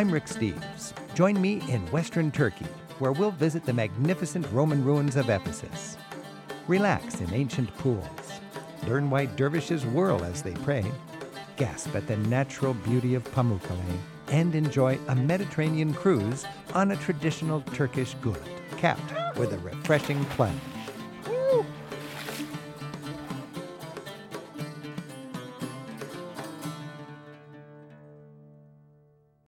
I'm Rick Steves. Join me in Western Turkey, where we'll visit the magnificent Roman ruins of Ephesus. Relax in ancient pools. Learn why dervishes whirl as they pray. Gasp at the natural beauty of Pamukkale. And enjoy a Mediterranean cruise on a traditional Turkish gourd, capped with a refreshing plunge.